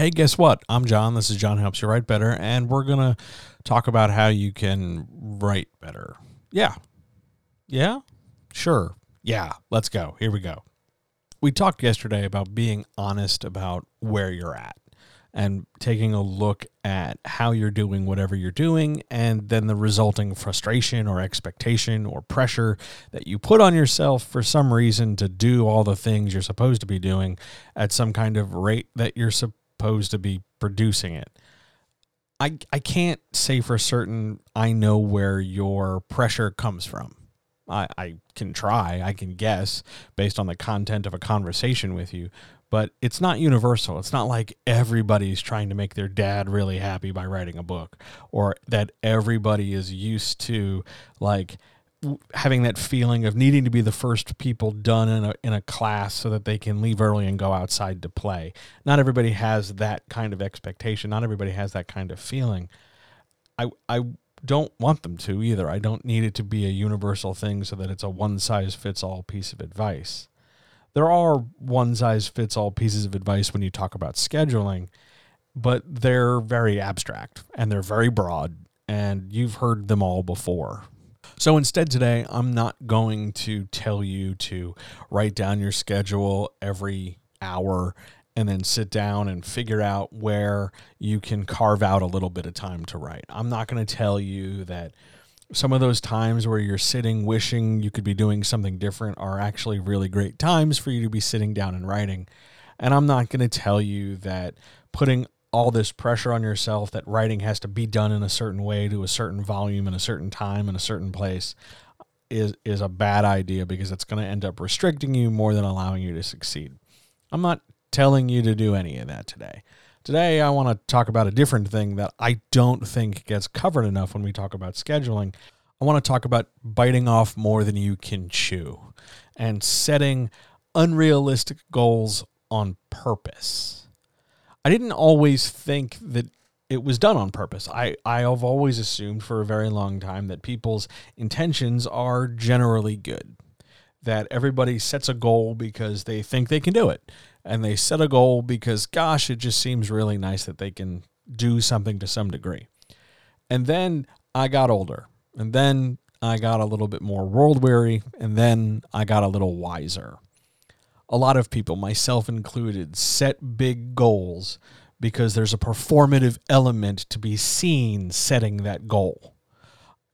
Hey, guess what? I'm John. This is John Helps You Write Better, and we're going to talk about how you can write better. Yeah. Yeah? Sure. Yeah. Let's go. Here we go. We talked yesterday about being honest about where you're at and taking a look at how you're doing whatever you're doing and then the resulting frustration or expectation or pressure that you put on yourself for some reason to do all the things you're supposed to be doing at some kind of rate that you're supposed to be producing it. I I can't say for certain I know where your pressure comes from. I, I can try, I can guess based on the content of a conversation with you, but it's not universal. It's not like everybody's trying to make their dad really happy by writing a book or that everybody is used to like having that feeling of needing to be the first people done in a in a class so that they can leave early and go outside to play. Not everybody has that kind of expectation. Not everybody has that kind of feeling. I I don't want them to either. I don't need it to be a universal thing so that it's a one size fits all piece of advice. There are one size fits all pieces of advice when you talk about scheduling, but they're very abstract and they're very broad, and you've heard them all before. So instead, today, I'm not going to tell you to write down your schedule every hour and then sit down and figure out where you can carve out a little bit of time to write. I'm not going to tell you that some of those times where you're sitting wishing you could be doing something different are actually really great times for you to be sitting down and writing. And I'm not going to tell you that putting all this pressure on yourself that writing has to be done in a certain way to a certain volume in a certain time in a certain place is is a bad idea because it's going to end up restricting you more than allowing you to succeed. I'm not telling you to do any of that today. Today, I want to talk about a different thing that I don't think gets covered enough when we talk about scheduling. I want to talk about biting off more than you can chew and setting unrealistic goals on purpose. I didn't always think that it was done on purpose. I, I have always assumed for a very long time that people's intentions are generally good, that everybody sets a goal because they think they can do it and they set a goal because, gosh, it just seems really nice that they can do something to some degree. And then I got older, and then I got a little bit more world weary, and then I got a little wiser. A lot of people, myself included, set big goals because there's a performative element to be seen setting that goal.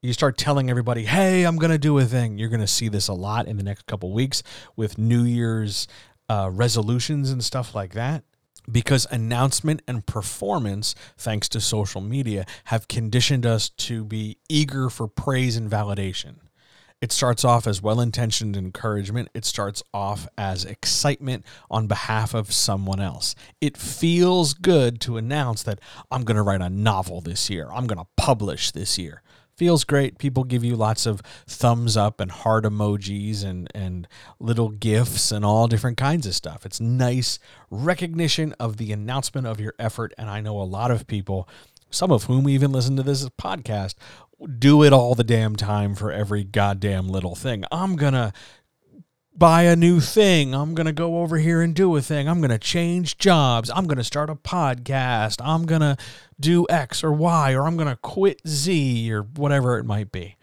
You start telling everybody, hey, I'm going to do a thing. You're going to see this a lot in the next couple weeks with New Year's uh, resolutions and stuff like that because announcement and performance, thanks to social media, have conditioned us to be eager for praise and validation. It starts off as well intentioned encouragement. It starts off as excitement on behalf of someone else. It feels good to announce that I'm going to write a novel this year, I'm going to publish this year feels great. People give you lots of thumbs up and heart emojis and, and little gifts and all different kinds of stuff. It's nice recognition of the announcement of your effort. And I know a lot of people, some of whom even listen to this podcast, do it all the damn time for every goddamn little thing. I'm going to buy a new thing. I'm going to go over here and do a thing. I'm going to change jobs. I'm going to start a podcast. I'm going to do X or Y, or I'm going to quit Z or whatever it might be.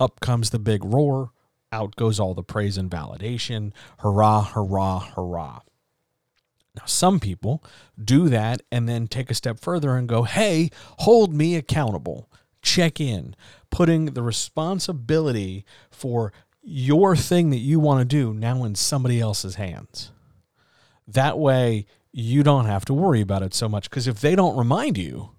Up comes the big roar. Out goes all the praise and validation. Hurrah, hurrah, hurrah. Now, some people do that and then take a step further and go, hey, hold me accountable. Check in, putting the responsibility for your thing that you want to do now in somebody else's hands. That way, you don't have to worry about it so much. Because if they don't remind you,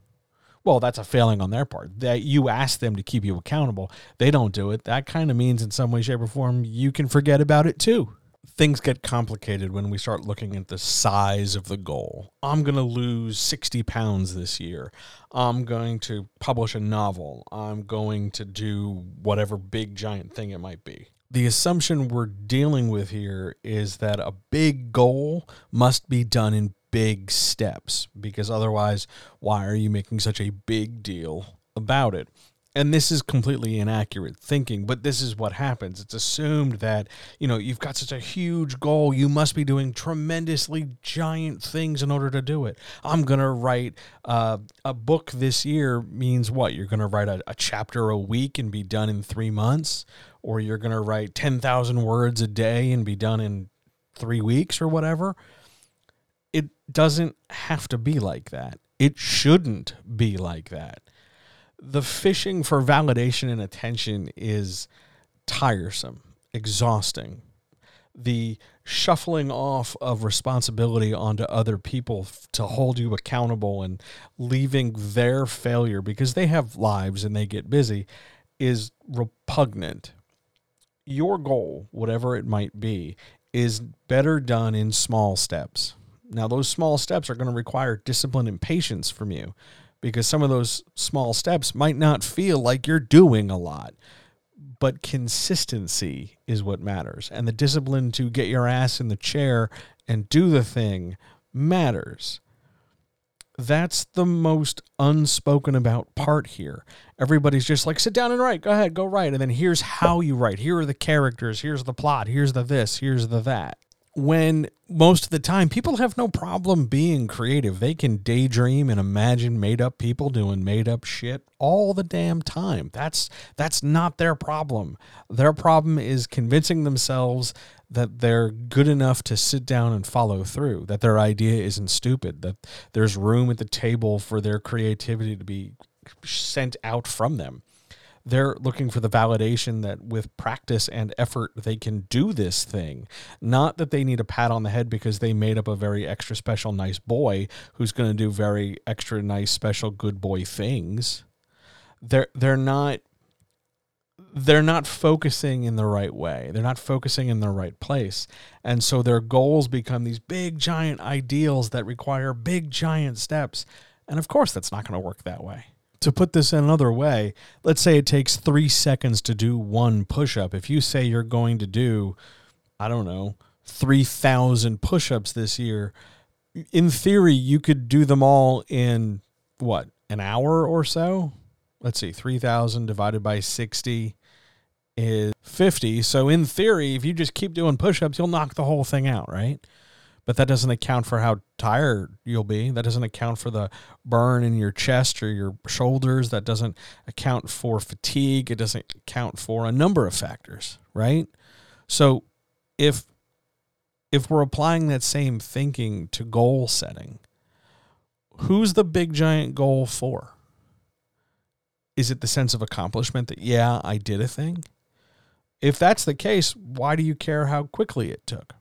well, that's a failing on their part. That you ask them to keep you accountable, they don't do it. That kind of means, in some way, shape, or form, you can forget about it too. Things get complicated when we start looking at the size of the goal. I'm going to lose 60 pounds this year. I'm going to publish a novel. I'm going to do whatever big giant thing it might be. The assumption we're dealing with here is that a big goal must be done in big steps because otherwise, why are you making such a big deal about it? And this is completely inaccurate thinking but this is what happens. It's assumed that you know you've got such a huge goal you must be doing tremendously giant things in order to do it. I'm going to write uh, a book this year means what? You're going to write a, a chapter a week and be done in three months? Or you're going to write 10000 words a day and be done in three weeks or whatever? It doesn't have to be like that. It shouldn't be like that the fishing for validation and attention is tiresome, exhausting. The shuffling off of responsibility onto other people to hold you accountable and leaving their failure because they have lives and they get busy is repugnant. Your goal, whatever it might be, is better done in small steps. Now, those small steps are going to require discipline and patience from you because some of those small steps might not feel like you're doing a lot. But consistency is what matters. And the discipline to get your ass in the chair and do the thing matters. That's the most unspoken about part here. Everybody's just like, sit down and write. Go ahead, go write. And then here's how you write. Here are the characters. Here's the plot. Here's the this. Here's the that when most of the time people have no problem being creative. They can daydream and imagine made up people doing made up shit all the damn time. That's that's not their problem. Their problem is convincing themselves that they're good enough to sit down and follow through, that their idea isn't stupid, that there's room at the table for their creativity to be sent out from them they're looking for the validation that with practice and effort they can do this thing not that they need a pat on the head because they made up a very extra special nice boy who's going to do very extra nice special good boy things they're they're not they're not focusing in the right way. They're not focusing in the right place. And so their goals become these big, giant ideals that require big, giant steps. And of course, that's not going to work that way to put this in another way, let's say it takes three seconds to do one push up. If you say you're going to do, I don't know, 3,000 push ups this year, in theory, you could do them all in what, an hour or so? Let's see, 3,000 divided by 60 is 50. So, in theory, if you just keep doing push ups, you'll knock the whole thing out, right? But that doesn't account for how tired you'll be. That doesn't account for the burn in your chest or your shoulders. That doesn't account for fatigue. It doesn't account for a number of factors, right? So if if we're applying that same thinking to goal setting, who's the big giant goal for? Is it the sense of accomplishment that yeah, I did a thing? If that's the case, why do you care how quickly it took?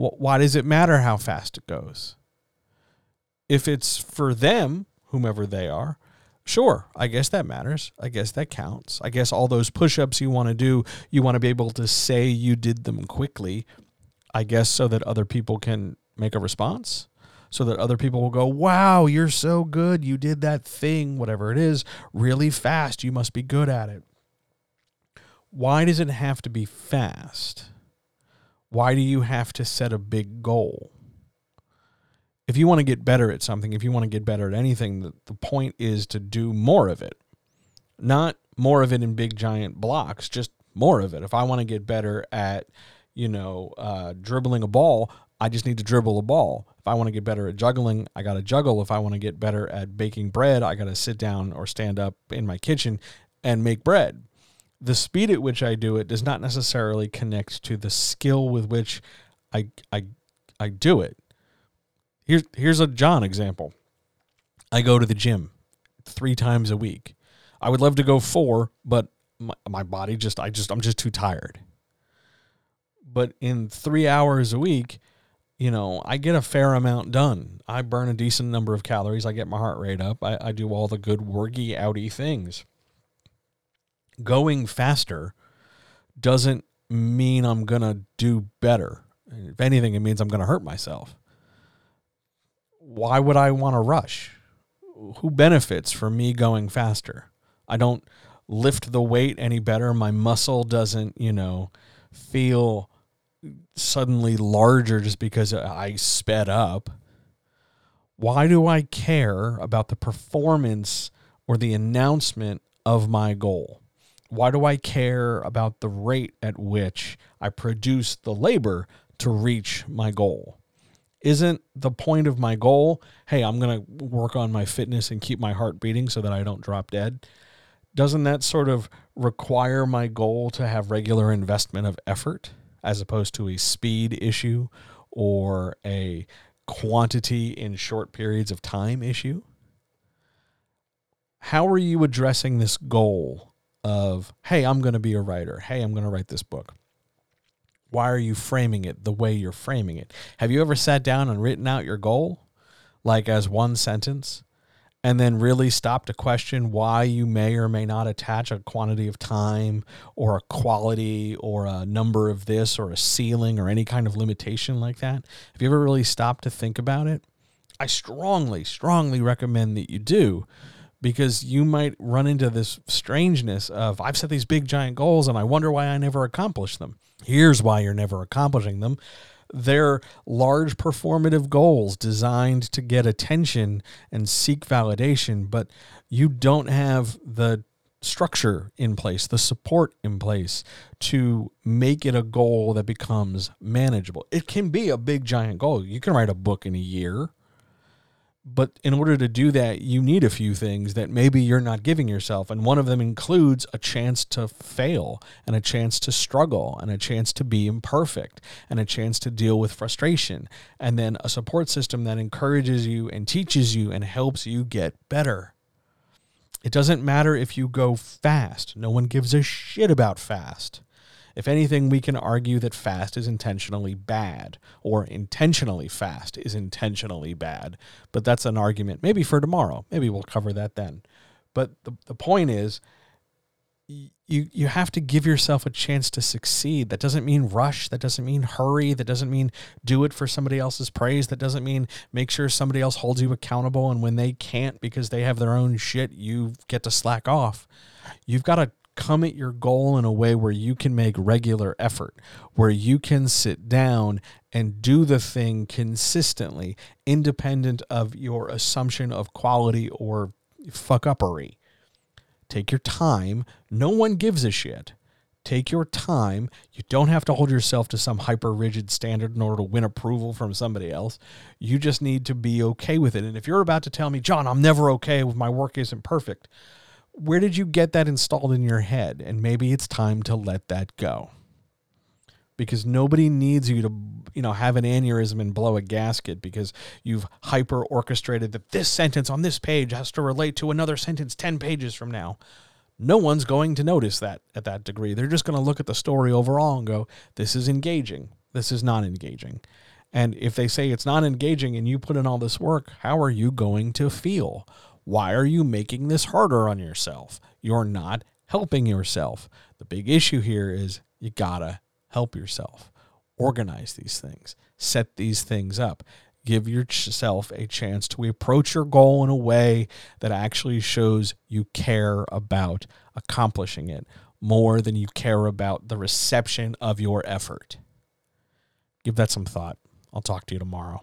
Why does it matter how fast it goes? If it's for them, whomever they are, sure, I guess that matters. I guess that counts. I guess all those push ups you want to do, you want to be able to say you did them quickly, I guess, so that other people can make a response. So that other people will go, wow, you're so good. You did that thing, whatever it is, really fast. You must be good at it. Why does it have to be fast? Why do you have to set a big goal? If you want to get better at something, if you want to get better at anything, the, the point is to do more of it. Not more of it in big giant blocks, just more of it. If I want to get better at, you know, uh, dribbling a ball, I just need to dribble a ball. If I want to get better at juggling, I got to juggle. If I want to get better at baking bread, I got to sit down or stand up in my kitchen and make bread the speed at which I do it does not necessarily connect to the skill with which I I I do it. Here's here's a John example. I go to the gym three times a week. I would love to go four, but my, my body just I just I'm just too tired. But in three hours a week, you know, I get a fair amount done. I burn a decent number of calories. I get my heart rate up. I, I do all the good worky outy things going faster doesn't mean I'm going to do better. If anything, it means I'm going to hurt myself. Why would I want to rush? Who benefits from me going faster? I don't lift the weight any better. My muscle doesn't, you know, feel suddenly larger just because I sped up. Why do I care about the performance or the announcement of my goal? Why do I care about the rate at which I produce the labor to reach my goal? Isn't the point of my goal, hey, I'm going to work on my fitness and keep my heart beating so that I don't drop dead? Doesn't that sort of require my goal to have regular investment of effort as opposed to a speed issue or a quantity in short periods of time issue? How are you addressing this goal of, hey, I'm going to be a writer. Hey, I'm going to write this book? Why are you framing it the way you're framing it? Have you ever sat down and written out your goal like as one sentence and then really stopped to question why you may or may not attach a quantity of time or a quality or a number of this or a ceiling or any kind of limitation like that? Have you ever really stopped to think about it? I strongly, strongly recommend that you do because you might run into this strangeness of I've set these big giant goals and I wonder why I never accomplish them. Here's why you're never accomplishing them they're large performative goals designed to get attention and seek validation, but you don't have the structure in place, the support in place to make it a goal that becomes manageable. It can be a big giant goal. You can write a book in a year. But in order to do that, you need a few things that maybe you're not giving yourself. And one of them includes a chance to fail and a chance to struggle and a chance to be imperfect and a chance to deal with frustration. And then a support system that encourages you and teaches you and helps you get better. It doesn't matter if you go fast, no one gives a shit about fast. If anything, we can argue that fast is intentionally bad, or intentionally fast is intentionally bad. But that's an argument maybe for tomorrow. Maybe we'll cover that then. But the, the point is, you you have to give yourself a chance to succeed. That doesn't mean rush. That doesn't mean hurry. That doesn't mean do it for somebody else's praise. That doesn't mean make sure somebody else holds you accountable. And when they can't because they have their own shit, you get to slack off. You've got to come at your goal in a way where you can make regular effort, where you can sit down and do the thing consistently, independent of your assumption of quality or fuck uppery. Take your time. No one gives a shit. Take your time. You don't have to hold yourself to some hyper rigid standard in order to win approval from somebody else. You just need to be okay with it. And if you're about to tell me, John, I'm never okay with my work isn't perfect, where did you get that installed in your head? And maybe it's time to let that go. Because nobody needs you to, you know, have an aneurysm and blow a gasket because you've hyper orchestrated that this sentence on this page has to relate to another sentence 10 pages from now. No one's going to notice that at that degree. They're just going to look at the story overall and go, this is engaging. This is not engaging. And if they say it's not engaging and you put in all this work, how are you going to feel? Why are you making this harder on yourself? You're not helping yourself. The big issue here is you gotta help yourself. Organize these things, set these things up. Give yourself a chance to approach your goal in a way that actually shows you care about accomplishing it more than you care about the reception of your effort. Give that some thought. I'll talk to you tomorrow.